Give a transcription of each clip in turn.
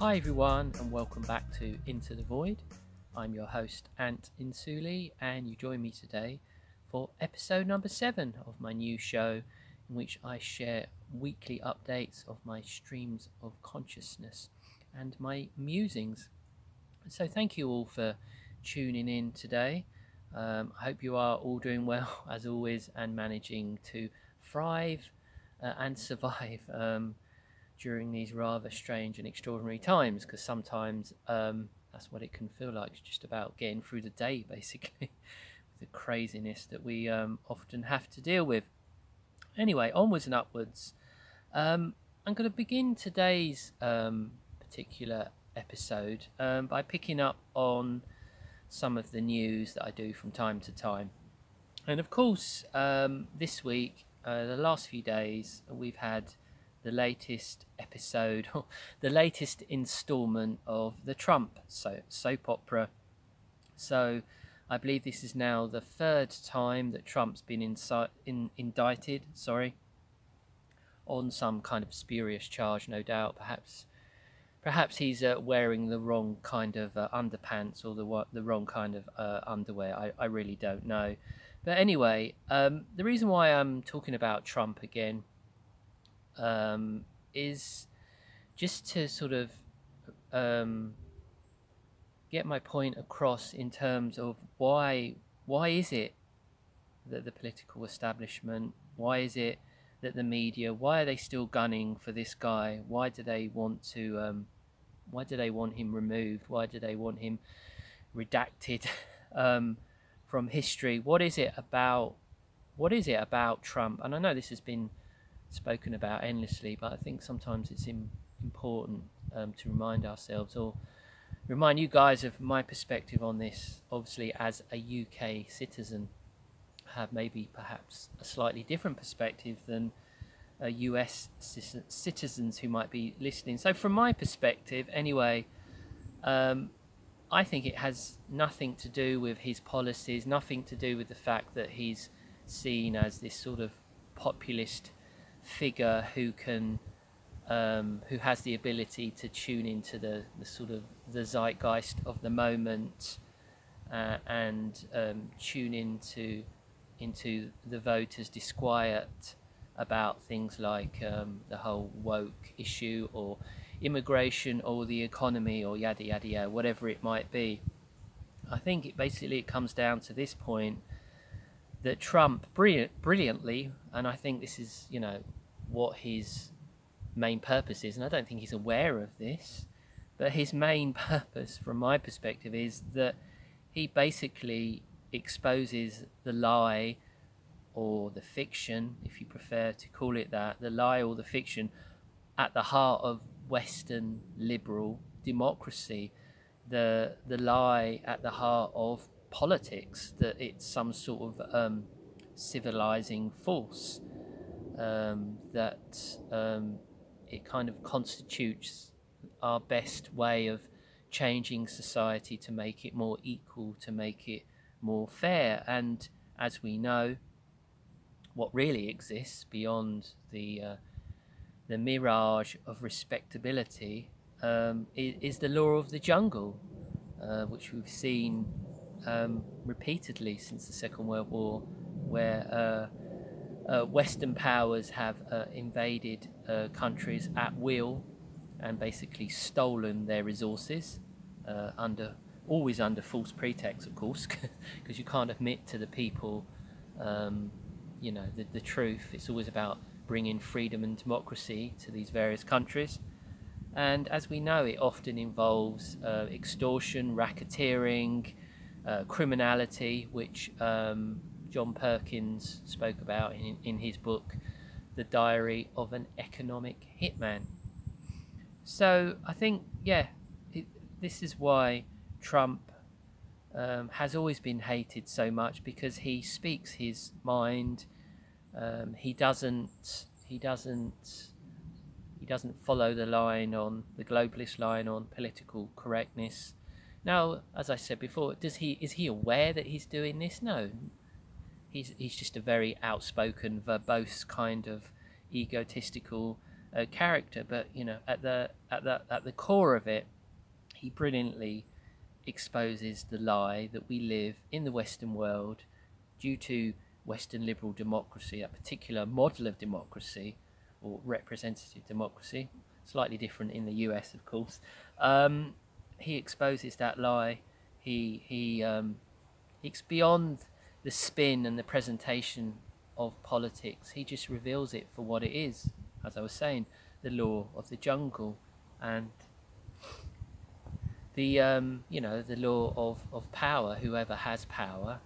Hi everyone, and welcome back to Into the Void. I'm your host Ant Insuli, and you join me today for episode number seven of my new show, in which I share weekly updates of my streams of consciousness and my musings. So, thank you all for tuning in today. Um, I hope you are all doing well, as always, and managing to thrive uh, and survive. Um, during these rather strange and extraordinary times because sometimes um, that's what it can feel like. It's just about getting through the day, basically, the craziness that we um, often have to deal with. Anyway, onwards and upwards. Um, I'm going to begin today's um, particular episode um, by picking up on some of the news that I do from time to time. And of course, um, this week, uh, the last few days, we've had the latest episode, or the latest installment of the Trump so- soap opera. So, I believe this is now the third time that Trump's been in- indicted. Sorry, on some kind of spurious charge, no doubt. Perhaps, perhaps he's uh, wearing the wrong kind of uh, underpants or the the wrong kind of uh, underwear. I, I really don't know. But anyway, um, the reason why I'm talking about Trump again um, is just to sort of um, get my point across in terms of why why is it that the political establishment why is it that the media why are they still gunning for this guy? Why do they want to um, why do they want him removed? Why do they want him redacted um, from history? What is it about what is it about Trump? And I know this has been spoken about endlessly, but I think sometimes it's in, important um, to remind ourselves or remind you guys of my perspective on this. Obviously, as a UK citizen, have maybe perhaps a slightly different perspective than uh, US citizens who might be listening. So, from my perspective, anyway, um, I think it has nothing to do with his policies, nothing to do with the fact that he's seen as this sort of populist figure who can um, who has the ability to tune into the, the sort of the zeitgeist of the moment uh, and um, tune into into the voters' disquiet about things like um, the whole woke issue or immigration or the economy or yada yada yada, whatever it might be. I think it basically it comes down to this point that Trump brilliant, brilliantly, and I think this is you know what his main purpose is, and I don't think he's aware of this, but his main purpose, from my perspective, is that he basically exposes the lie or the fiction, if you prefer to call it that, the lie or the fiction at the heart of Western liberal democracy, the the lie at the heart of politics, that it's some sort of um, civilizing force, um, that um, it kind of constitutes our best way of changing society to make it more equal, to make it more fair. And as we know, what really exists beyond the uh, the mirage of respectability um, is, is, the law of the jungle, uh, which we've seen um, repeatedly since the Second World War, where uh, uh, Western powers have uh, invaded uh, countries at will and basically stolen their resources under always under false pretext, of course, because you can't admit to the people, um, you know, the, the truth. It's always about bringing freedom and democracy to these various countries. And as we know, it often involves uh, extortion, racketeering, uh, criminality, which um, John Perkins spoke about in, in his book, The Diary of an Economic Hitman. So I think, yeah, it, this is why Trump um, has always been hated so much because he speaks his mind. Um, he doesn't. He doesn't. He doesn't follow the line on the globalist line on political correctness. Now, as I said before, does he is he aware that he's doing this? No. He's he's just a very outspoken, verbose kind of egotistical uh, character, but you know, at the at the at the core of it, he brilliantly exposes the lie that we live in the Western world due to Western liberal democracy, a particular model of democracy or representative democracy, slightly different in the US, of course. Um, he exposes that lie. He he um, beyond the spin and the presentation of politics. He just reveals it for what it is. As I was saying, the law of the jungle and the um, you know the law of, of power. Whoever has power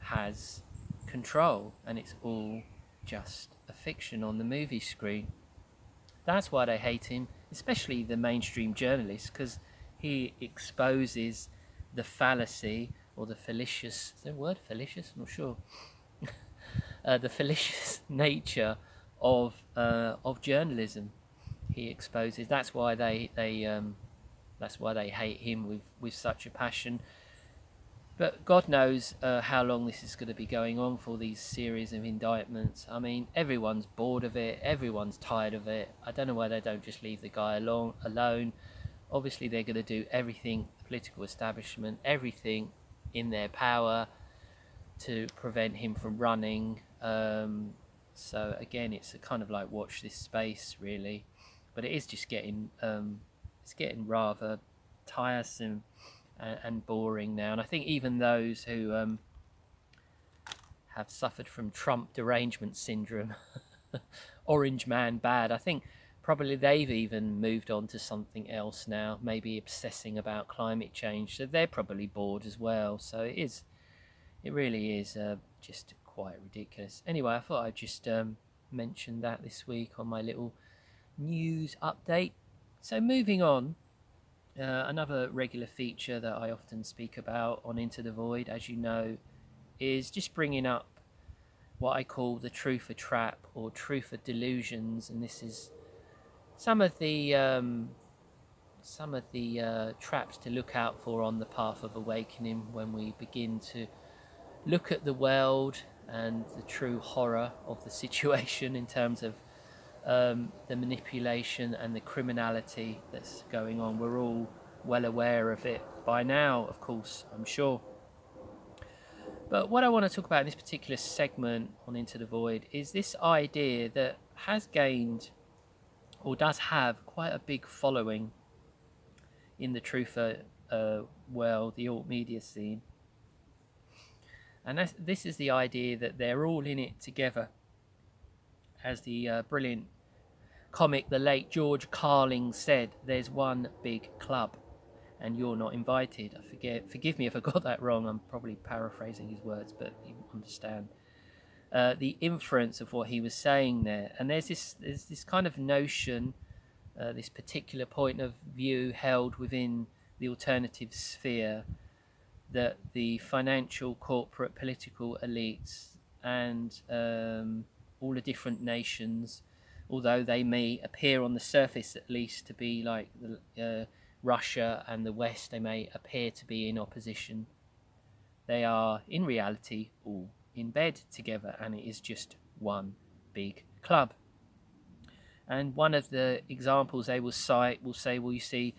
has control, and it's all just a fiction on the movie screen. That's why they hate him, especially the mainstream journalists, because he exposes the fallacy or the fallacious. Is a word fallacious? I'm not sure. uh, the fallacious nature of uh, of journalism. He exposes. That's why they they um, that's why they hate him with with such a passion. But God knows uh, how long this is going to be going on for these series of indictments. I mean, everyone's bored of it. Everyone's tired of it. I don't know why they don't just leave the guy. Alone. Obviously, they're going to do everything, the political establishment, everything in their power to prevent him from running. Um, so again, it's a kind of like watch this space, really. But it is just getting, um, it's getting rather tiresome and, and boring now. And I think even those who um, have suffered from Trump derangement syndrome, orange man bad, I think probably they've even moved on to something else now, maybe obsessing about climate change. So they're probably bored as well. So it is, it really is uh, just quite ridiculous. Anyway, I thought I'd just um, mention that this week on my little news update. So moving on, uh, another regular feature that I often speak about on Into the Void, as you know, is just bringing up what I call the truth truther trap or truth truther delusions, and this is some of the um, some of the uh, traps to look out for on the path of awakening when we begin to look at the world and the true horror of the situation in terms of um, the manipulation and the criminality that's going on. We're all well aware of it by now, of course, I'm sure. But what I want to talk about in this particular segment on Into the Void is this idea that has gained or does have quite a big following in the truther uh, world, the alt media scene. And this is the idea that they're all in it together. As the uh, brilliant comic, the late George Carlin said, there's one big club and you're not invited. I forget, forgive me if I got that wrong. I'm probably paraphrasing his words, but you understand uh, the inference of what he was saying there. And there's this, there's this kind of notion, uh, this particular point of view held within the alternative sphere that the financial, corporate, political elites and um, all the different nations although they may appear on the surface at least to be like the, uh, Russia and the West, they may appear to be in opposition. They are in reality all in bed together, and it is just one big club. And one of the examples they will cite will say, "Well, you see,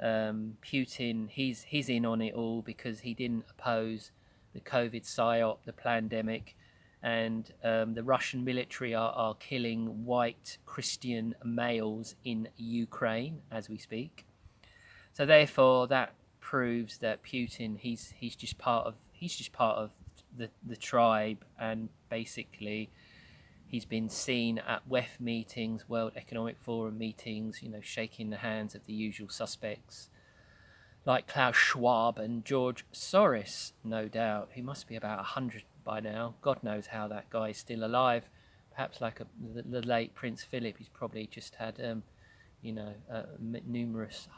um, Putin, he's he's in on it all because he didn't oppose the COVID psyop, the pandemic, and um, the Russian military are, are killing white Christian males in Ukraine as we speak. So therefore, that proves that Putin he's he's just part of he's just part of the the tribe, and basically he's been seen at WEF meetings, World Economic Forum meetings, you know, shaking the hands of the usual suspects like Klaus Schwab and George Soros, no doubt. He must be about 100 by now. God knows how that guy is still alive. Perhaps like a, the, the, late Prince Philip, he's probably just had, um, you know, uh, numerous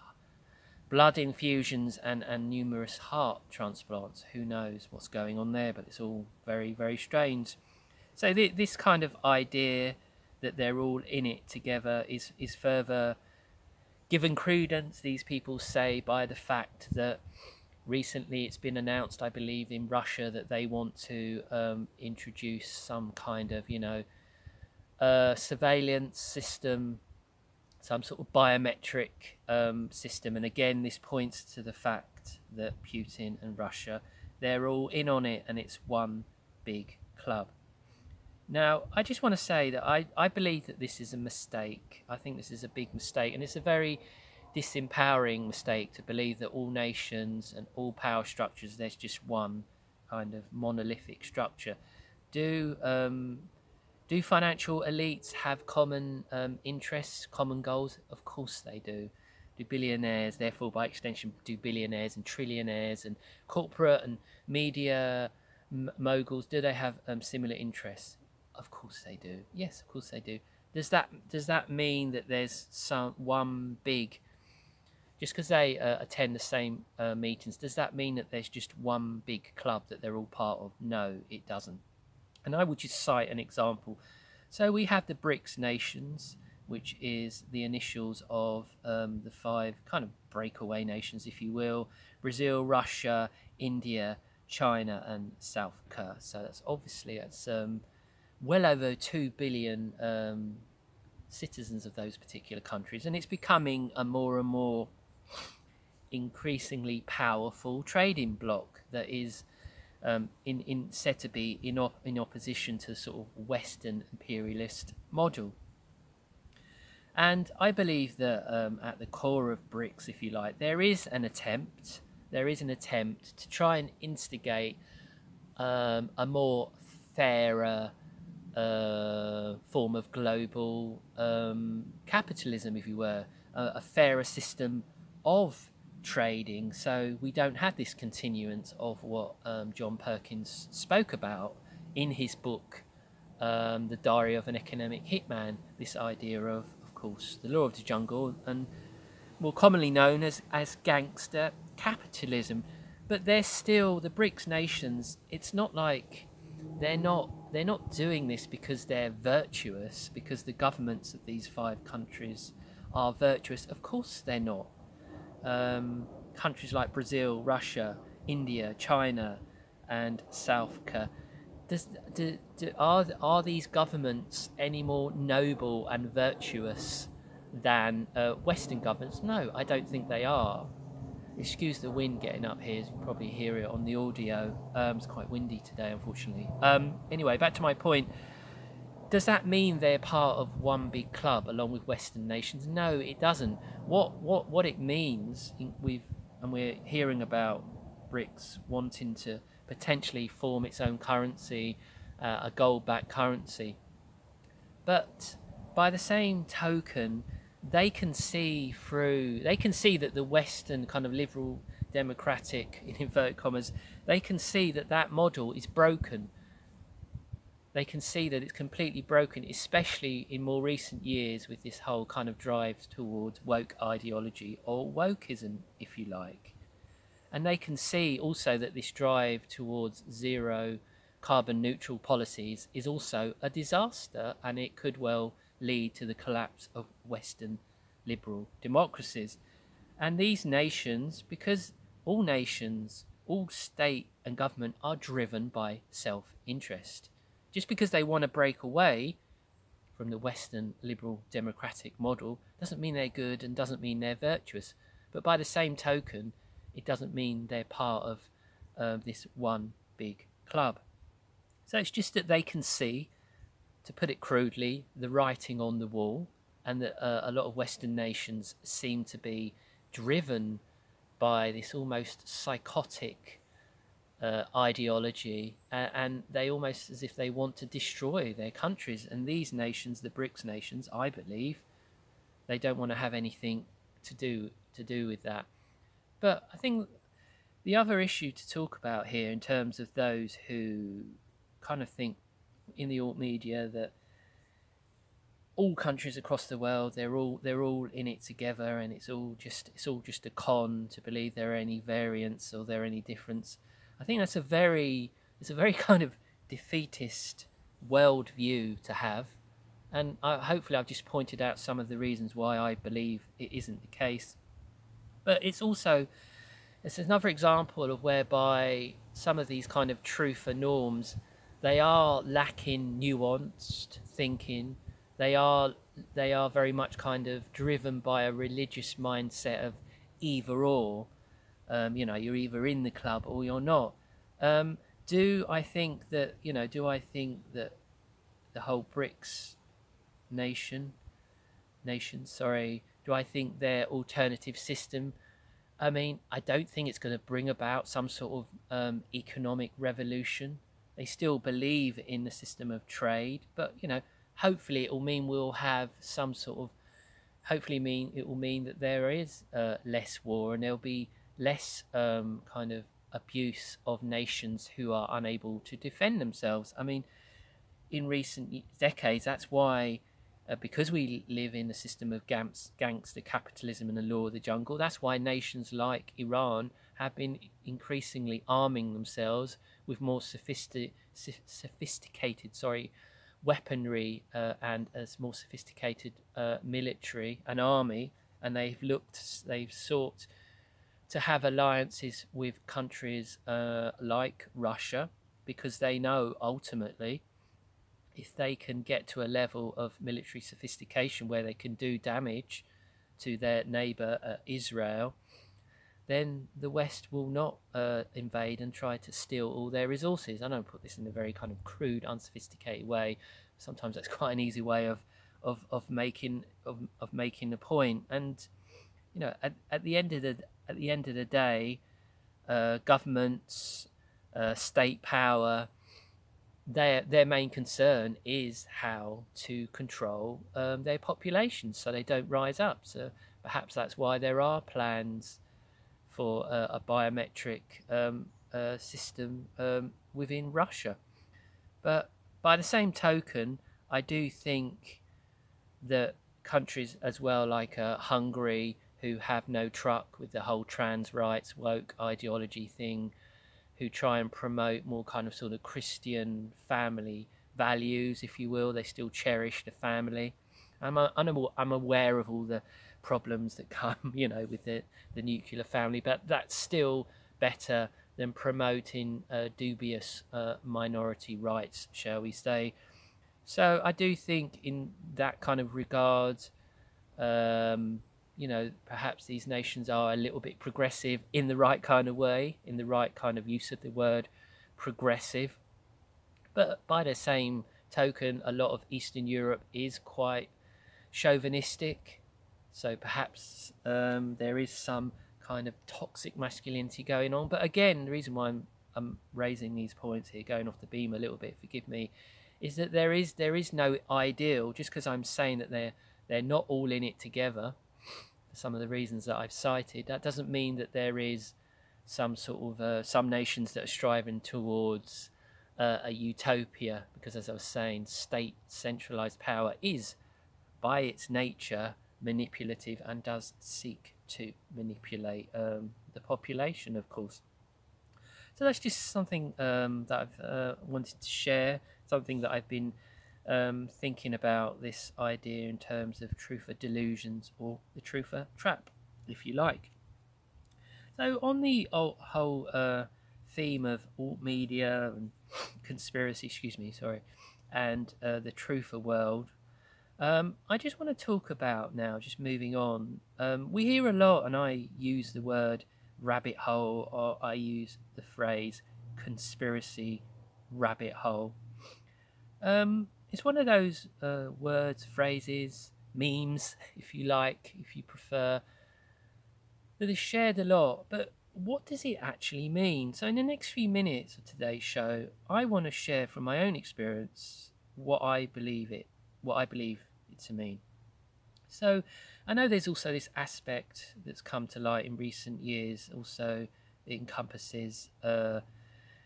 blood infusions and, and numerous heart transplants. Who knows what's going on there, but it's all very, very strange. So, th- this kind of idea that they're all in it together is, is further given credence, these people say, by the fact that recently it's been announced, I believe, in Russia that they want to um, introduce some kind of, you know, uh, surveillance system some sort of biometric um, system. And again, this points to the fact that Putin and Russia, they're all in on it and it's one big club. Now, I just want to say that I, I believe that this is a mistake. I think this is a big mistake, and it's a very disempowering mistake to believe that all nations and all power structures, there's just one kind of monolithic structure. Do um, do financial elites have common um, interests, common goals? Of course they do. Do billionaires, therefore by extension, do billionaires and trillionaires and corporate and media m- moguls? Do they have um, similar interests? Of course they do. Yes, of course they do. Does that does that mean that there's some one big just because they uh, attend the same uh, meetings, does that mean that there's just one big club that they're all part of? No, it doesn't. And I will just cite an example. So we have the BRICS nations, which is the initials of um, the five kind of breakaway nations, if you will Brazil, Russia, India, China, and South Korea. So that's obviously it's um, well over 2 billion um, citizens of those particular countries, and it's becoming a more and more increasingly powerful trading bloc that is um, in, in said to be in, op- in opposition to sort of Western imperialist model. And I believe that um, at the core of BRICS, if you like, there is an attempt, there is an attempt to try and instigate um, a more fairer uh, form of global um, capitalism, if you were, a, a fairer system of trading, so we don't have this continuance of what um, John Perkins spoke about in his book, um, The Diary of an Economic Hitman. This idea of, of course, the law of the jungle and more commonly known as, as gangster capitalism. But they're still the BRICS nations. It's not like they're not they're not doing this because they're virtuous, because the governments of these five countries are virtuous. Of course they're not um, countries like Brazil, Russia, India, China, and South Korea. Does, do, do, are, are these governments any more noble and virtuous than uh, Western governments? No, I don't think they are. Excuse the wind getting up here, you probably hear it on the audio. Um, it's quite windy today, unfortunately. Um, anyway, back to my point does that mean they're part of one big club along with Western nations? No, it doesn't. What what what it means we've and we're hearing about BRICS wanting to potentially form its own currency, uh, a gold-backed currency. But by the same token, they can see through. They can see that the Western kind of liberal democratic in inverted commas. They can see that that model is broken they can see that it's completely broken, especially in more recent years with this whole kind of drive towards woke ideology or wokeism, if you like. And they can see also that this drive towards zero carbon neutral policies is also a disaster and it could well lead to the collapse of Western liberal democracies. And these nations, because all nations, all state and government are driven by self interest just because they want to break away from the Western liberal democratic model doesn't mean they're good and doesn't mean they're virtuous. But by the same token, it doesn't mean they're part of uh, this one big club. So it's just that they can see, to put it crudely, the writing on the wall, and that uh, a lot of Western nations seem to be driven by this almost psychotic uh, ideology, uh, and they almost as if they want to destroy their countries. And these nations, the BRICS nations, I believe, they don't want to have anything to do to do with that. But I think the other issue to talk about here, in terms of those who kind of think in the alt media that all countries across the world they're all they're all in it together and it's all just it's all just a con to believe there are any variants or there are any difference I think that's a very it's a very kind of defeatist world view to have, and I, hopefully I've just pointed out some of the reasons why I believe it isn't the case. But it's also it's another example of whereby some of these kind of truth and norms they are lacking nuanced thinking. They are they are very much kind of driven by a religious mindset of either or. Um, you know, you're either in the club or you're not. Um, do I think that you know? Do I think that the whole BRICS nation, nation, sorry, do I think their alternative system? I mean, I don't think it's going to bring about some sort of um, economic revolution. They still believe in the system of trade, but you know, hopefully, it will mean we'll have some sort of. Hopefully, mean it will mean that there is uh, less war and there'll be less um, kind of abuse of nations who are unable to defend themselves. I mean, in recent decades, that's why, uh, because we live in a system of gangster capitalism and the law of the jungle, that's why nations like Iran have been increasingly arming themselves with more sophisti- sophisticated, sorry, weaponry uh, and a more sophisticated uh, military and army, and they've looked, they've sought to have alliances with countries uh, like Russia because they know ultimately if they can get to a level of military sophistication where they can do damage to their neighbor uh, Israel, then the West will not uh, invade and try to steal all their resources. I don't put this in a very kind of crude, unsophisticated way. Sometimes that's quite an easy way of of, of making of, of making a point. And you know, at, at the end of the at the end of the day, uh, governments, uh, state power, their their main concern is how to control um, their populations so they don't rise up. So perhaps that's why there are plans for uh, a biometric um, uh, system um, within Russia. But by the same token, I do think that countries as well, like uh, Hungary, who have no truck with the whole trans rights woke ideology thing, who try and promote more kind of sort of Christian family values, if you will. They still cherish the family. I'm I'm, I'm aware of all the problems that come, you know, with the the nuclear family, but that's still better than promoting uh, dubious uh, minority rights, shall we say? So I do think, in that kind of regard, um, you know, perhaps these nations are a little bit progressive in the right kind of way, in the right kind of use of the word progressive. But by the same token, a lot of Eastern Europe is quite chauvinistic. So perhaps um, there is some kind of toxic masculinity going on. But again, the reason why I'm, I'm raising these points here, going off the beam a little bit, forgive me, is that there is there is no ideal. Just because I'm saying that they're they're not all in it together some of the reasons that I've cited. That doesn't mean that there is some sort of uh, some nations that are striving towards uh, a utopia, because as I was saying, state centralized power is by its nature manipulative and does seek to manipulate um, the population, of course. So that's just something um, that I've uh, wanted to share, something that I've been um, thinking about this idea in terms of truth or delusions or the truther trap, if you like. So, on the whole uh, theme of alt media and conspiracy, excuse me, sorry, and uh, the truth of world, um, I just want to talk about now, just moving on. Um, we hear a lot, and I use the word rabbit hole, or I use the phrase conspiracy rabbit hole. Um, it's one of those uh, words, phrases, memes, if you like, if you prefer, that is shared a lot. But what does it actually mean? So, in the next few minutes of today's show, I want to share from my own experience what I believe it, what I believe it to mean. So, I know there's also this aspect that's come to light in recent years. Also, it encompasses. Uh,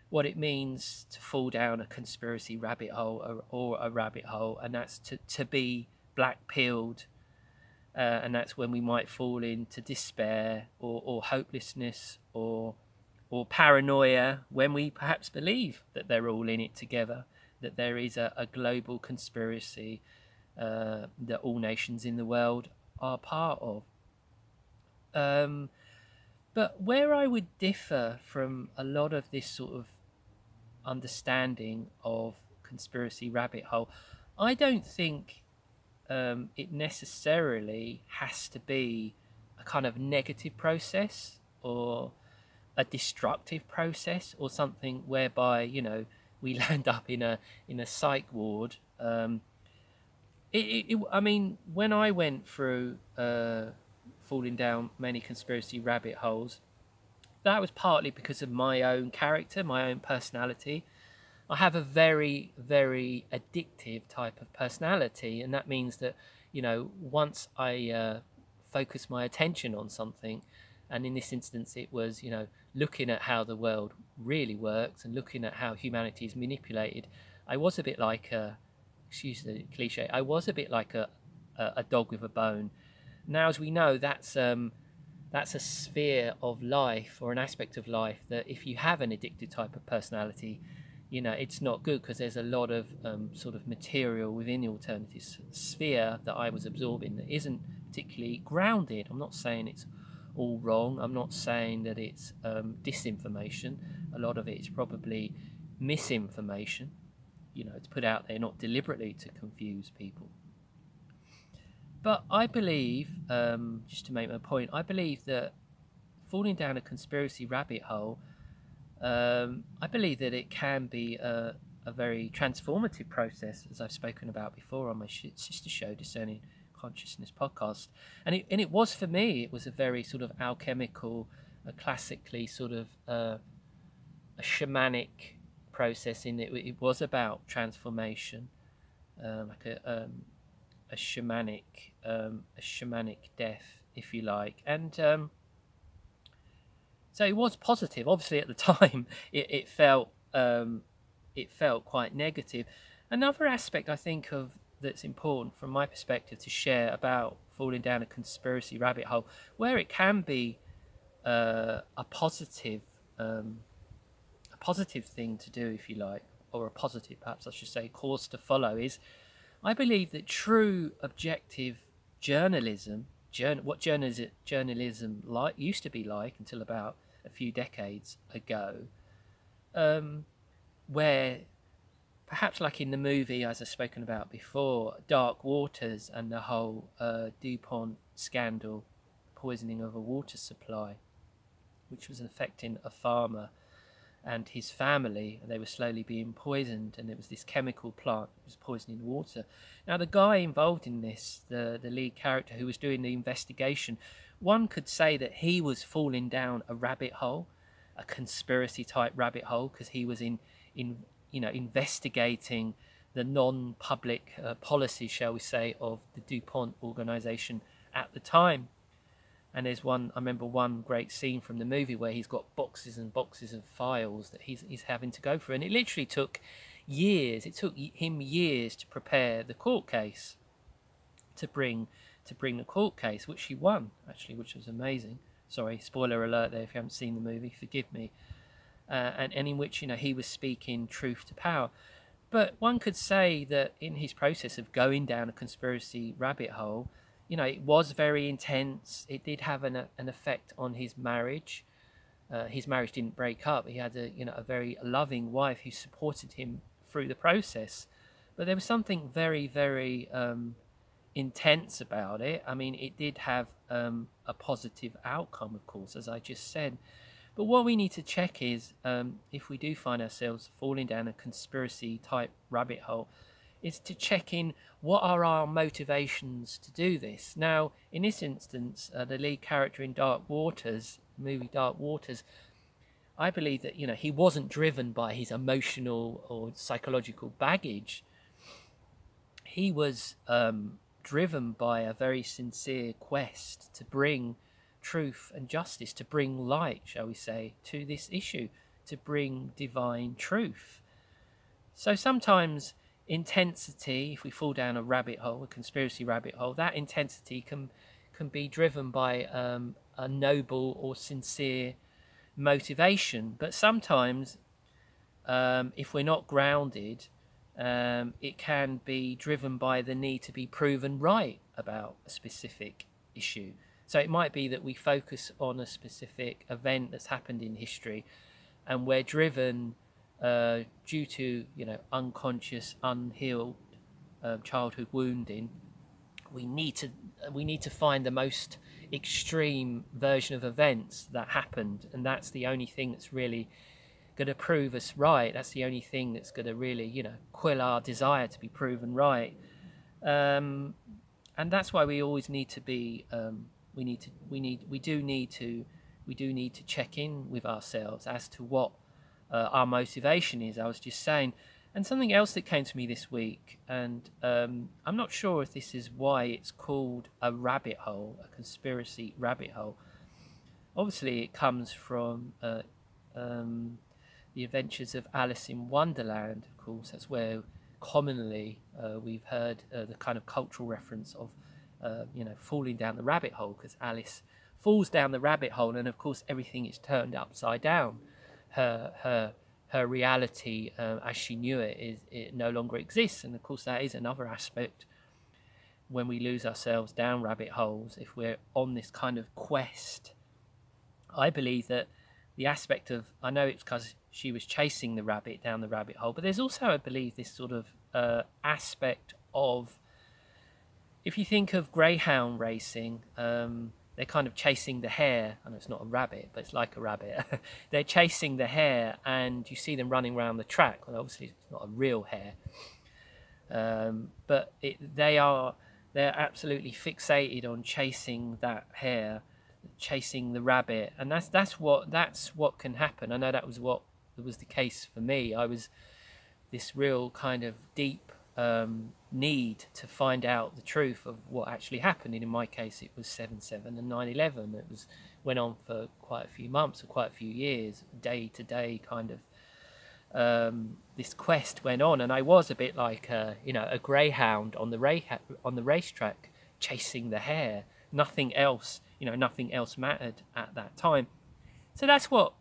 what it means to fall down a conspiracy rabbit hole or, or a rabbit hole, and that's to, to be black pilled. Uh, and that's when we might fall into despair or, or hopelessness or or paranoia when we perhaps believe that they're all in it together, that there is a, a global conspiracy uh, that all nations in the world are part of. Um, but where I would differ from a lot of this sort of understanding of conspiracy rabbit hole. I don't think um, it necessarily has to be a kind of negative process or a destructive process or something whereby you know we land up in a in a psych ward. Um, it, it, it, I mean, when I went through uh, falling down many conspiracy rabbit holes, that was partly because of my own character, my own personality. I have a very, very addictive type of personality, and that means that you know once I uh, focus my attention on something, and in this instance it was you know looking at how the world really works and looking at how humanity is manipulated. I was a bit like a, excuse the cliche, I was a bit like a a, a dog with a bone. Now, as we know, that's um, that's a sphere of life or an aspect of life that if you have an addicted type of personality you know it's not good because there's a lot of um, sort of material within the alternative sphere that I was absorbing that isn't particularly grounded. I'm not saying it's all wrong. I'm not saying that it's um, disinformation. A lot of it is probably misinformation. You know, it's put out there not deliberately to confuse people. But I believe, um, just to make my point, I believe that falling down a conspiracy rabbit hole um, I believe that it can be a, a, very transformative process, as I've spoken about before on my sister show, Discerning Consciousness podcast. And it, and it was for me, it was a very sort of alchemical, a classically sort of uh, a shamanic process in it. It was about transformation, uh, like a, um, a shamanic, um, a shamanic death, if you like. And um, so it was positive. Obviously, at the time, it, it felt um, it felt quite negative. Another aspect I think of that's important from my perspective to share about falling down a conspiracy rabbit hole, where it can be uh, a positive um, a positive thing to do, if you like, or a positive, perhaps I should say, course to follow is. I believe that true objective journalism, journal, what journalism, journalism like used to be like until about a few decades ago, um, where perhaps like in the movie, as I've spoken about before, Dark Waters and the whole uh, DuPont scandal, poisoning of a water supply, which was affecting a farmer and his family. They were slowly being poisoned, and it was this chemical plant that was poisoning the water. Now, the guy involved in this, the, the lead character who was doing the investigation, one could say that he was falling down a rabbit hole, a conspiracy type rabbit hole, because he was in, in you know, investigating the non-public uh, policy, shall we say, of the DuPont organization at the time. And there's one, I remember one great scene from the movie where he's got boxes and boxes of files that he's, he's having to go through. And it literally took years, it took him years to prepare the court case to bring to bring the court case, which he won actually, which was amazing. Sorry, spoiler alert there if you haven't seen the movie, forgive me. Uh, and, and in which you know he was speaking truth to power. But one could say that in his process of going down a conspiracy rabbit hole, you know, it was very intense. It did have an, an effect on his marriage. Uh, his marriage didn't break up. He had a you know a very loving wife who supported him through the process. But there was something very very um, intense about it. I mean, it did have um, a positive outcome, of course, as I just said. But what we need to check is um, if we do find ourselves falling down a conspiracy type rabbit hole, is to check in what are our motivations to do this. Now, in this instance, uh, the lead character in Dark Waters, movie Dark Waters, I believe that you know he wasn't driven by his emotional or psychological baggage. He was um, driven by a very sincere quest to bring truth and justice, to bring light, shall we say, to this issue, to bring divine truth. So sometimes intensity, if we fall down a rabbit hole, a conspiracy rabbit hole, that intensity can can be driven by um, a noble or sincere motivation. But sometimes, um, if we're not grounded um, it can be driven by the need to be proven right about a specific issue. So it might be that we focus on a specific event that's happened in history, and we're driven uh, due to you know unconscious, unhealed um, childhood wounding we need to we need to find the most extreme version of events that happened, and that's the only thing that's really going to prove us right. That's the only thing that's going to really, you know, quill our desire to be proven right. Um, and that's why we always need to be. Um, we need to. We need. We do need to. We do need to check in with ourselves as to what uh, our motivation is. I was just saying, and something else that came to me this week, and um, I'm not sure if this is why it's called a rabbit hole, a conspiracy rabbit hole. Obviously, it comes from uh, um, the Adventures of Alice in Wonderland. Of course, that's where commonly uh, we've heard uh, the kind of cultural reference of, uh, you know, falling down the rabbit hole because Alice falls down the rabbit hole, and of course everything is turned upside down. Her her her reality uh, as she knew it is it no longer exists, and of course that is another aspect when we lose ourselves down rabbit holes. If we're on this kind of quest, I believe that the aspect of I know it's because she was chasing the rabbit down the rabbit hole. But there's also, I believe, this sort of uh, aspect of if you think of greyhound racing, um, they're kind of chasing the hare. Know it's not a rabbit, but it's like a rabbit. they're chasing the hare, and you see them running around the track. Well, obviously, it's not a real hare, um, but it, they are they're absolutely fixated on chasing that hare, chasing the rabbit, and that's that's what that's what can happen. I know that was what was the case for me. I was this real kind of deep um, need to find out the truth of what actually happened. And in my case, it was 7 7 and 9 11. It was went on for quite a few months or quite a few years, day to day kind of. Um, this quest went on, and I was a bit like a, you know a greyhound on the ra- on the racetrack chasing the hare. Nothing else, you know, nothing else mattered at that time. So that's what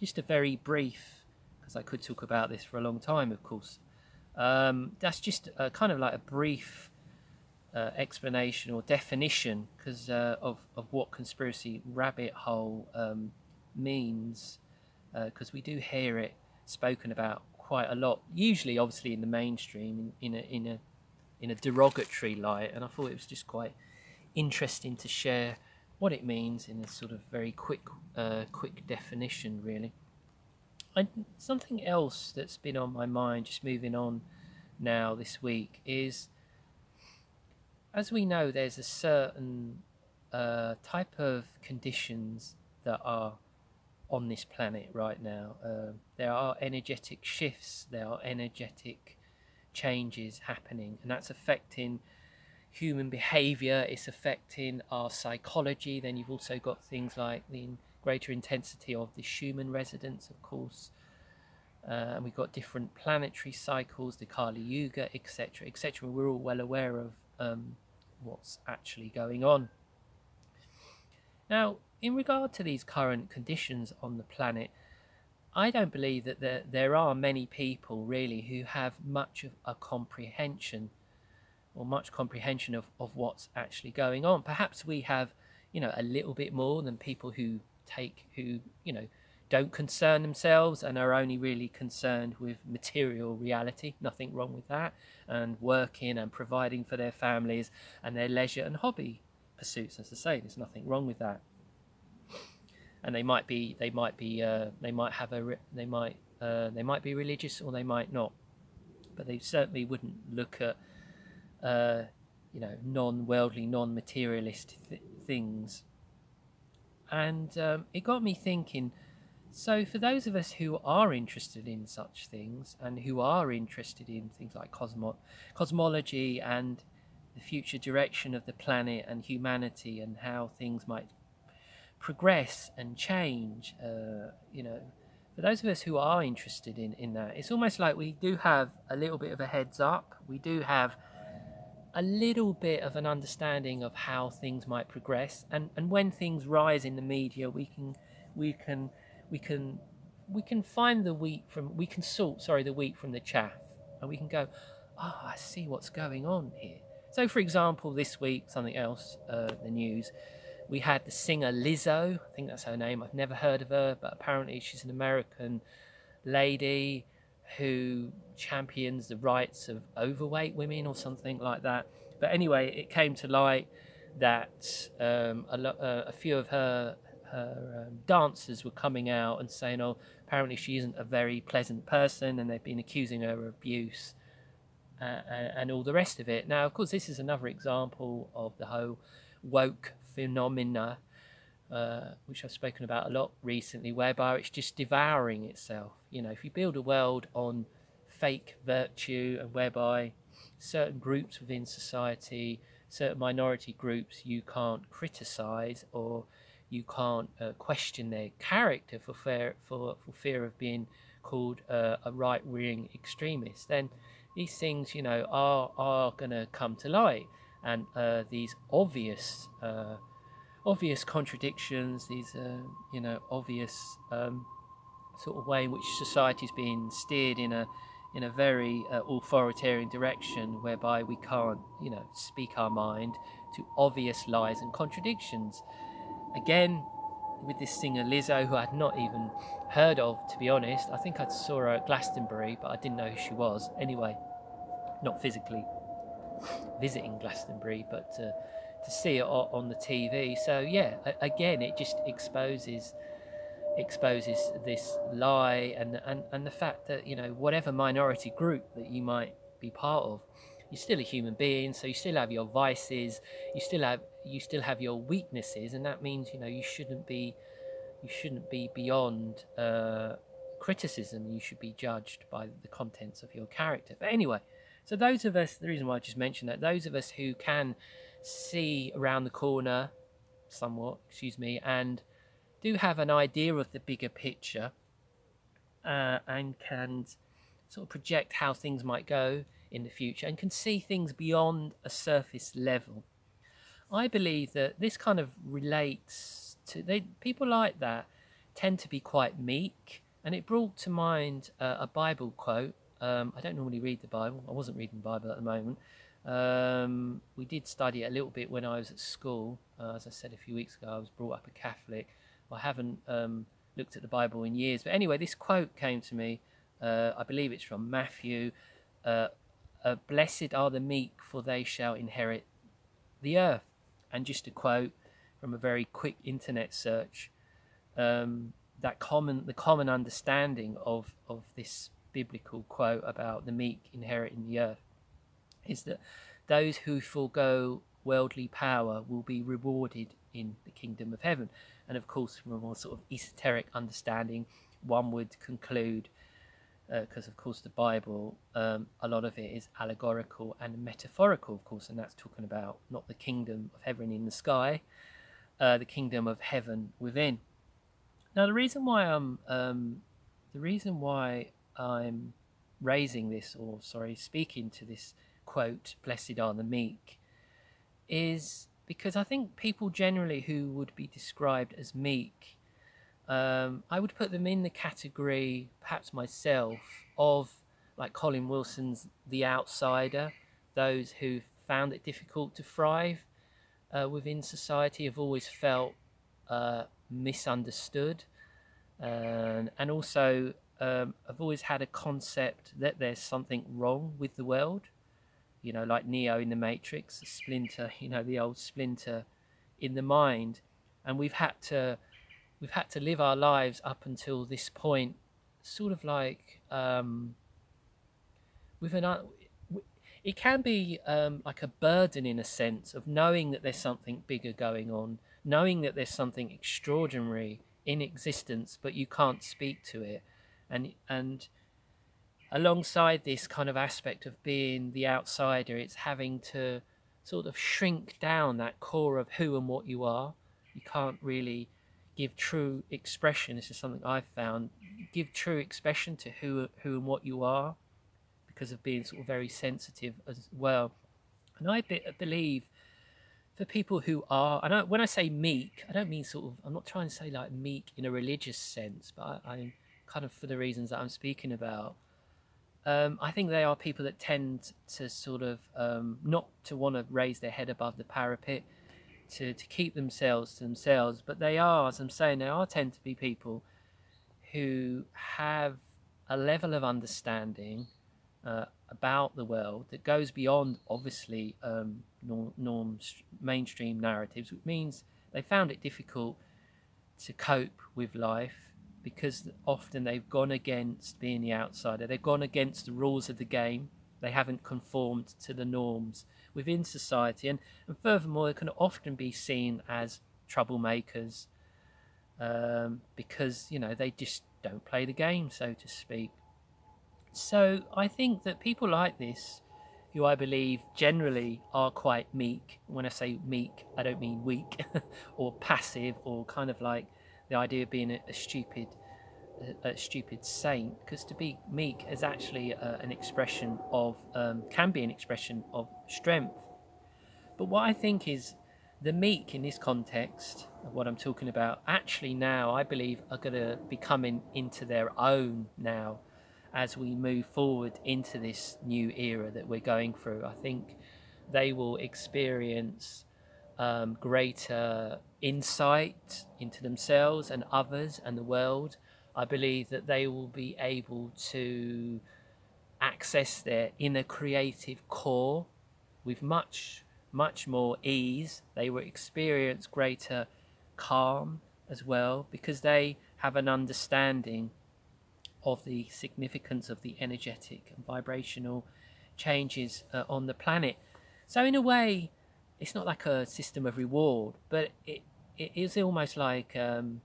just a very brief, because I could talk about this for a long time, of course. Um, that's just a, kind of like a brief uh, explanation or definition because uh, of of what conspiracy rabbit hole um, means, because uh, we do hear it spoken about quite a lot. Usually, obviously, in the mainstream, in, in a in a in a derogatory light, and I thought it was just quite interesting to share what it means in a sort of very quick, uh, quick definition, really. I, something else that's been on my mind, just moving on now this week, is as we know, there's a certain uh, type of conditions that are on this planet right now. Uh, there are energetic shifts, there are energetic changes happening, and that's affecting human behavior, it's affecting our psychology. Then you've also got things like the greater intensity of the Schumann resonance, of course. Uh, and we've got different planetary cycles, the Kali Yuga, etc., etc. We're all well aware of um, what's actually going on. Now, in regard to these current conditions on the planet, I don't believe that there, there are many people really who have much of a comprehension or much comprehension of, of what's actually going on. Perhaps we have, you know, a little bit more than people who take, who, you know, don't concern themselves and are only really concerned with material reality. Nothing wrong with that. And working and providing for their families and their leisure and hobby pursuits. As I say, there's nothing wrong with that. And they might be, they might be, uh, they might have a, they might, uh, they might be religious or they might not. But they certainly wouldn't look at uh, you know, non-worldly, non-materialist th- things. And um, it got me thinking. So, for those of us who are interested in such things and who are interested in things like cosmo- cosmology and the future direction of the planet and humanity and how things might progress and change, uh, you know, for those of us who are interested in, in that, it's almost like we do have a little bit of a heads up. We do have a little bit of an understanding of how things might progress and, and when things rise in the media we can we can we can we can find the wheat from we can sort sorry the wheat from the chaff and we can go oh i see what's going on here. So for example this week something else uh, the news. We had the singer lizzo i think that's her name i've never heard of her but apparently she's an american lady who champions the rights of overweight women or something like that. But anyway, it came to light that um, a, lo- uh, a few of her her um, dancers were coming out and saying, "Oh, apparently she isn't a very pleasant person," and they've been accusing her of abuse uh, and all the rest of it. Now, of course, this is another example of the whole woke phenomena, uh, which I've spoken about a lot recently, whereby it's just devouring itself. You know, if you build a world on fake virtue and whereby certain groups within society, certain minority groups, you can't criticize or you can't uh, question their character for fear for, for fear of being called uh, a right wing extremist, then these things, you know, are are going to come to light, and uh, these obvious uh, obvious contradictions, these uh, you know obvious um, sort of way in which society is being steered in a in a very uh, authoritarian direction, whereby we can't, you know, speak our mind to obvious lies and contradictions. Again, with this singer Lizzo, who I had not even heard of, to be honest. I think I saw her at Glastonbury, but I didn't know who she was. Anyway, not physically visiting Glastonbury, but uh, to see it on the TV. So yeah, again, it just exposes exposes this lie and, and and the fact that you know whatever minority group that you might be part of you're still a human being so you still have your vices you still have you still have your weaknesses and that means you know you shouldn't be you shouldn't be beyond uh, criticism. You should be judged by the contents of your character. But anyway so those of us the reason why i just mentioned that those of us who can see around the corner somewhat excuse me and do have an idea of the bigger picture uh, and can sort of project how things might go in the future and can see things beyond a surface level. I believe that this kind of relates to they, people like that tend to be quite meek, and it brought to mind uh, a Bible quote. Um, I don't normally read the Bible. I wasn't reading the Bible at the moment. Um, we did study it a little bit when I was at school. Uh, as I said a few weeks ago, I was brought up a Catholic. I haven't um, looked at the Bible in years. But anyway, this quote came to me. Uh, I believe it's from Matthew. Uh, uh, blessed are the meek, for they shall inherit the earth. And just a quote from a very quick internet search, um, that common the common understanding of of this biblical quote about the meek inheriting the earth is that those who forego worldly power will be rewarded in the kingdom of heaven. And of course, from a more sort of esoteric understanding, one would conclude because uh, of course the Bible, um, a lot of it is allegorical and metaphorical, of course, and that's talking about not the kingdom of heaven in the sky, uh, the kingdom of heaven within. Now, the reason why I'm um, the reason why I'm raising this, or sorry, speaking to this quote, "Blessed are the meek," is because I think people generally who would be described as meek um, I would put them in the category, perhaps myself, of like Colin Wilson's The Outsider, those who found it difficult to thrive uh, within society have always felt uh, misunderstood, um, and also um, have always had a concept that there's something wrong with the world. You know, like Neo in the Matrix, Splinter, you know, the old Splinter in the mind, and we've had to we've had to live our lives up until this point, sort of like um, with an. It can be um, like a burden in a sense of knowing that there's something bigger going on, knowing that there's something extraordinary in existence, but you can't speak to it, and and alongside this kind of aspect of being the outsider, it's having to sort of shrink down that core of who and what you are. You can't really give true expression. This is something I've found. Give true expression to who who and what you are, because of being sort of very sensitive as well. And I be, believe for people who are, and I, when I say meek, I don't mean sort of. I'm not trying to say like meek in a religious sense, but I, I'm kind of for the reasons that I'm speaking about. Um, I think they are people that tend to sort of um, not to want to raise their head above the parapet to, to keep themselves to themselves, but they are, as I'm saying, they are tend to be people who have a level of understanding, uh, about the world that goes beyond obviously um, norm, norm mainstream narratives, which means they found it difficult to cope with life because often they've gone against being the outsider. They've gone against the rules of the game. They haven't conformed to the norms within society, and, and furthermore, they can often be seen as troublemakers um, because you know they just don't play the game, so to speak. So I think that people like this, who I believe generally are quite meek. When I say meek, I don't mean weak or passive or kind of like the idea of being a, a stupid, a, a, stupid saint. Because to be meek is actually uh, an expression of, um, can be an expression of strength. But what I think is the meek in this context of what I'm talking about actually now I believe are going to be coming into their own now as we move forward into this new era that we're going through. I think they will experience um, greater insight into themselves and others and the world. I believe that they will be able to access their inner creative core with much, much more ease. They will experience greater calm as well because they have an understanding of the significance of the energetic and vibrational changes uh, on the planet. So, in a way, it's not like a system of reward, but it, it is almost like, um,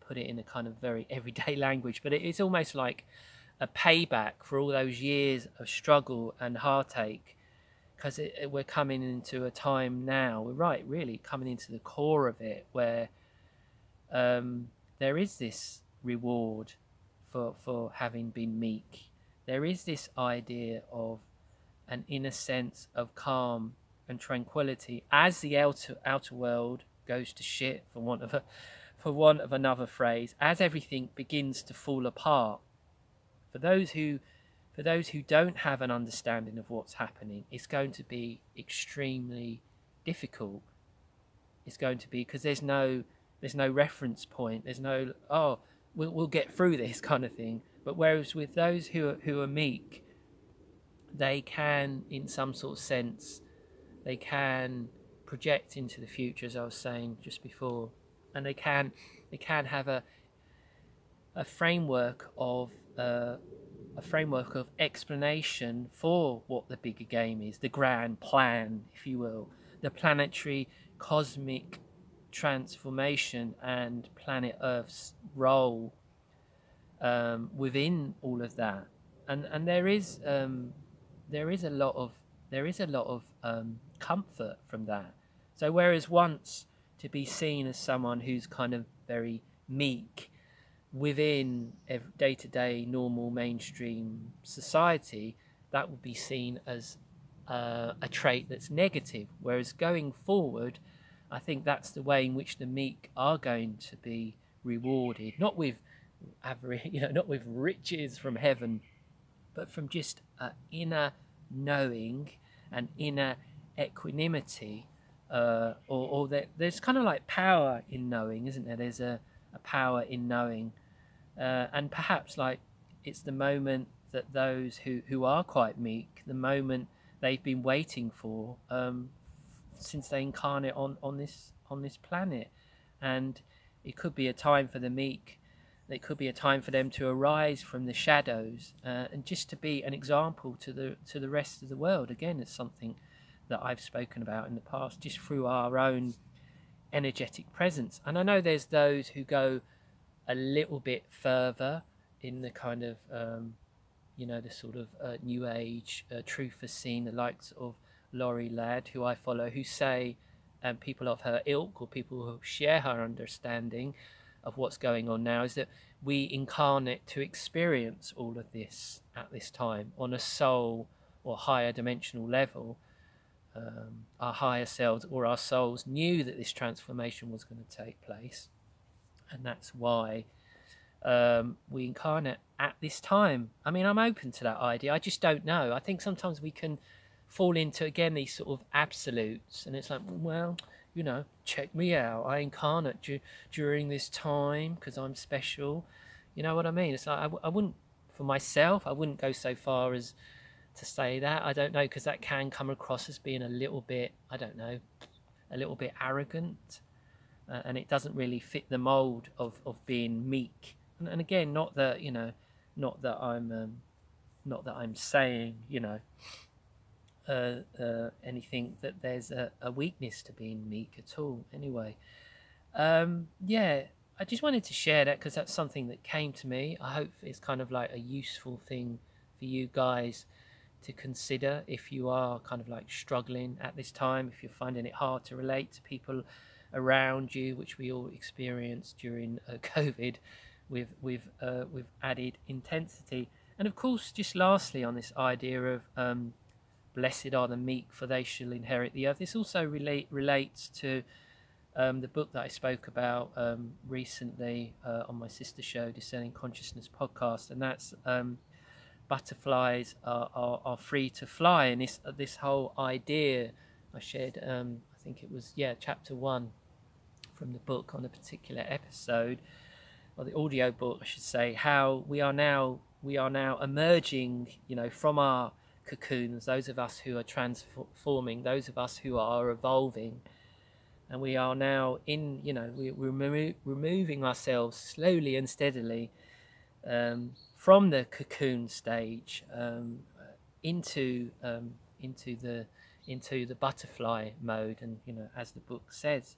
put it in a kind of very everyday language, but it is almost like a payback for all those years of struggle and heartache because we're coming into a time now, we're right, really coming into the core of it where um, there is this reward for, for having been meek. There is this idea of an inner sense of calm and tranquility as the outer, outer world goes to shit, for want of a, for want of another phrase, as everything begins to fall apart. For those who for those who don't have an understanding of what's happening, it's going to be extremely difficult. It's going to be because there's no there's no reference point. There's no oh we'll, we'll get through this kind of thing. But whereas with those who are, who are meek, they can, in some sort of sense, they can project into the future, as I was saying just before, and they can they can have a a framework of uh, a framework of explanation for what the bigger game is, the grand plan, if you will, the planetary cosmic transformation and planet Earth's role um, within all of that, and and there is um, there is a lot of there is a lot of um, comfort from that. So whereas once to be seen as someone who's kind of very meek within day to day normal mainstream society, that would be seen as uh, a trait that's negative. Whereas going forward, I think that's the way in which the meek are going to be rewarded, not with you know, not with riches from heaven, but from just an inner knowing and inner equanimity. Uh, or, or that there's kind of like power in knowing, isn't there? There's a, a power in knowing, uh, and perhaps like it's the moment that those who, who are quite meek, the moment they've been waiting for, um, since they incarnate on, on this on this planet, and it could be a time for the meek. It could be a time for them to arise from the shadows uh, and just to be an example to the to the rest of the world. Again, it's something that I've spoken about in the past, just through our own energetic presence. And I know there's those who go a little bit further in the kind of um, you know the sort of uh, new age uh, truth scene, the likes of Lori Ladd, who I follow, who say, and um, people of her ilk or people who share her understanding of what's going on now, is that we incarnate to experience all of this at this time on a soul or higher dimensional level. Um, our higher selves or our souls knew that this transformation was going to take place, and that's why um, we incarnate at this time. I mean, I'm open to that idea. I just don't know. I think sometimes we can fall into again these sort of absolutes, and it's like, well, you know, check me out. I incarnate du- during this time because I'm special. You know what I mean? It's like I w- I wouldn't, for myself, I wouldn't go so far as to say that. I don't know because that can come across as being a little bit, I don't know, a little bit arrogant, uh, and it doesn't really fit the mold of of being meek. And, and again, not that you know, not that I'm, um, not that I'm saying you know. Uh, uh, anything that there's a, a, weakness to being meek at all. Anyway, um, yeah, I just wanted to share that because that's something that came to me. I hope it's kind of like a useful thing for you guys to consider if you are kind of like struggling at this time, if you're finding it hard to relate to people around you, which we all experienced during uh, COVID with with uh, with added intensity. And of course, just lastly on this idea of um, blessed are the meek, for they shall inherit the earth. This also relate relates to um, the book that I spoke about um, recently uh, on my sister show, Discerning Consciousness podcast, and that's um, butterflies are, are, are, free to fly. And this this whole idea I shared, um, I think it was yeah, chapter one from the book on a particular episode, or the audio book, I should say, how we are now we are now emerging, you know, from our cocoons. Those of us who are transforming, those of us who are evolving and we are now in you know we, we're remo- removing ourselves slowly and steadily um, from the cocoon stage um, into um, into the into the butterfly mode. And you know as the book says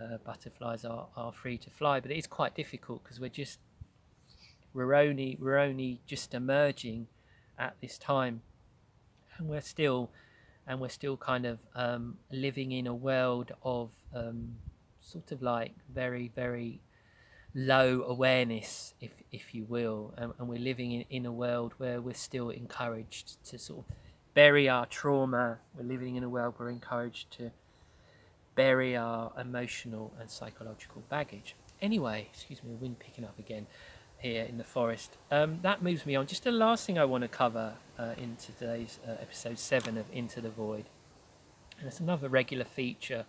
uh, butterflies are, are free to fly but it is quite difficult because we're just we're only we're only just emerging at this time. And we're still and we're still kind of um, living in a world of um, sort of like very very low awareness if if you will and, and we're living in, in a world where we're still encouraged to sort of bury our trauma we're living in a world where we're encouraged to bury our emotional and psychological baggage anyway excuse me the wind picking up again here in the forest. Um, that moves me on. Just the last thing I want to cover uh, in today's uh, episode 7 of Into the Void. And it's another regular feature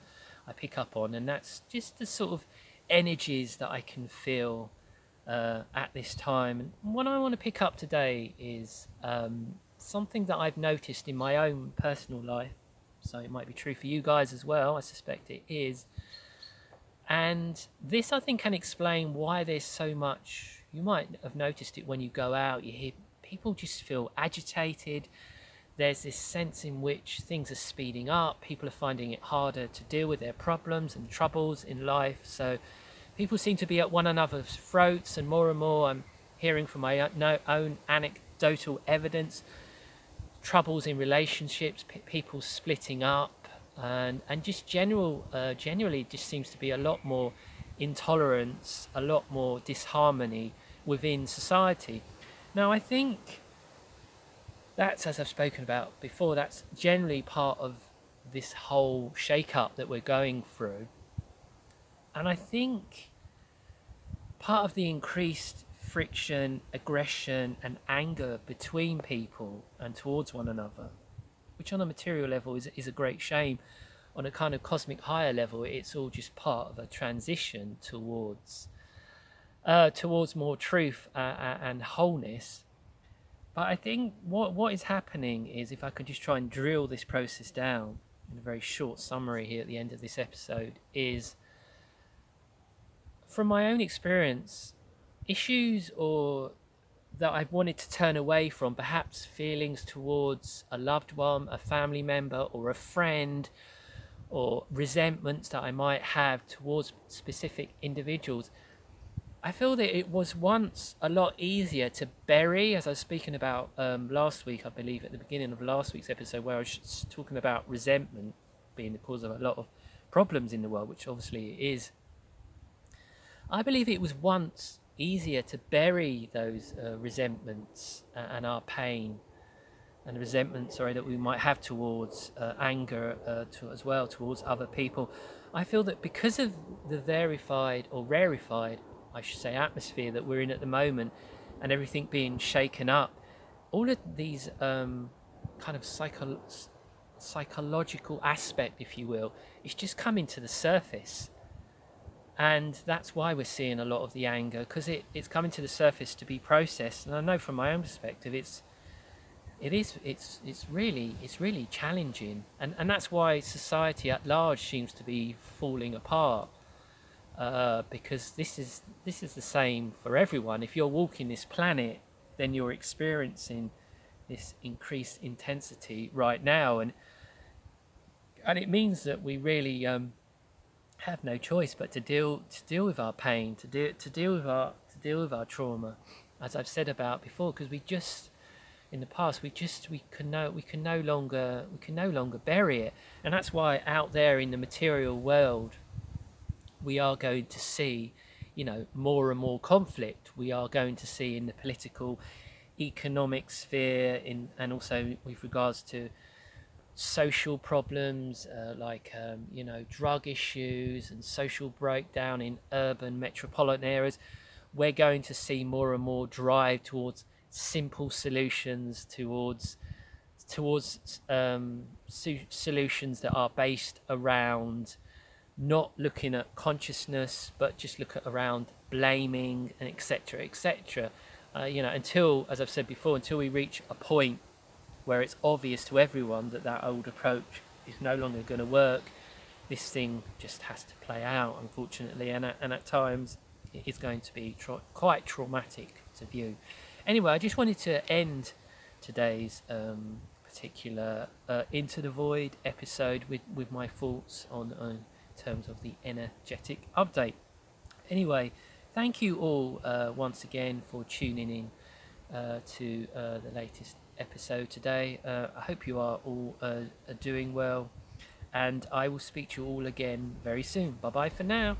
I pick up on, and that's just the sort of energies that I can feel uh, at this time. And what I want to pick up today is um, something that I've noticed in my own personal life. So it might be true for you guys as well, I suspect it is. And this, I think, can explain why there's so much you might have noticed it when you go out. You hear people just feel agitated. There's this sense in which things are speeding up. People are finding it harder to deal with their problems and troubles in life. So people seem to be at one another's throats, and more and more I'm hearing from my own anecdotal evidence troubles in relationships, people splitting up, and and just general uh, generally just seems to be a lot more intolerance, a lot more disharmony within society. Now, I think that's, as I've spoken about before, that's generally part of this whole shake up that we're going through. And I think part of the increased friction, aggression, and anger between people and towards one another, which on a material level is, is a great shame, on a kind of cosmic higher level, it's all just part of a transition towards uh, towards more truth uh, uh, and wholeness. But I think what what is happening is if I could just try and drill this process down in a very short summary here at the end of this episode is from my own experience issues or that I've wanted to turn away from perhaps feelings towards a loved one, a family member or a friend or resentments that I might have towards specific individuals I feel that it was once a lot easier to bury, as I was speaking about um, last week, I believe, at the beginning of last week's episode, where I was talking about resentment being the cause of a lot of problems in the world, which obviously it is. I believe it was once easier to bury those uh, resentments and our pain and the resentment, sorry, that we might have towards uh, anger uh, to, as well towards other people. I feel that because of the verified or rarefied I should say, atmosphere that we're in at the moment and everything being shaken up, all of these um, kind of psycho- psychological aspect, if you will, is just coming to the surface. And that's why we're seeing a lot of the anger because it, it's coming to the surface to be processed. And I know from my own perspective, it's it is it's it's really it's really challenging and and that's why society at large seems to be falling apart uh, because this is this is the same for everyone. If you're walking this planet then you're experiencing this increased intensity right now. And and it means that we really um, have no choice but to deal to deal with our pain to deal to deal with our to deal with our trauma as I've said about before because we just in the past we just we can no we can no longer we can no longer bury it. And that's why out there in the material world we are going to see you know more and more conflict. We are going to see in the political economic sphere in and also with regards to social problems uh, like um, you know drug issues and social breakdown in urban metropolitan areas we're going to see more and more drive towards simple solutions towards towards um, solutions that are based around not looking at consciousness but just look at around blaming and etc etc uh, you know until as i've said before until we reach a point where it's obvious to everyone that that old approach is no longer going to work this thing just has to play out unfortunately. And at, and at times it is going to be tra- quite traumatic to view. Anyway, I just wanted to end today's um, particular uh, Into the Void episode with, with my thoughts on, on terms of the energetic update. Anyway, thank you all uh, once again for tuning in uh, to uh, the latest episode today. Uh, I hope you are all uh, doing well, and I will speak to you all again very soon. Bye bye for now.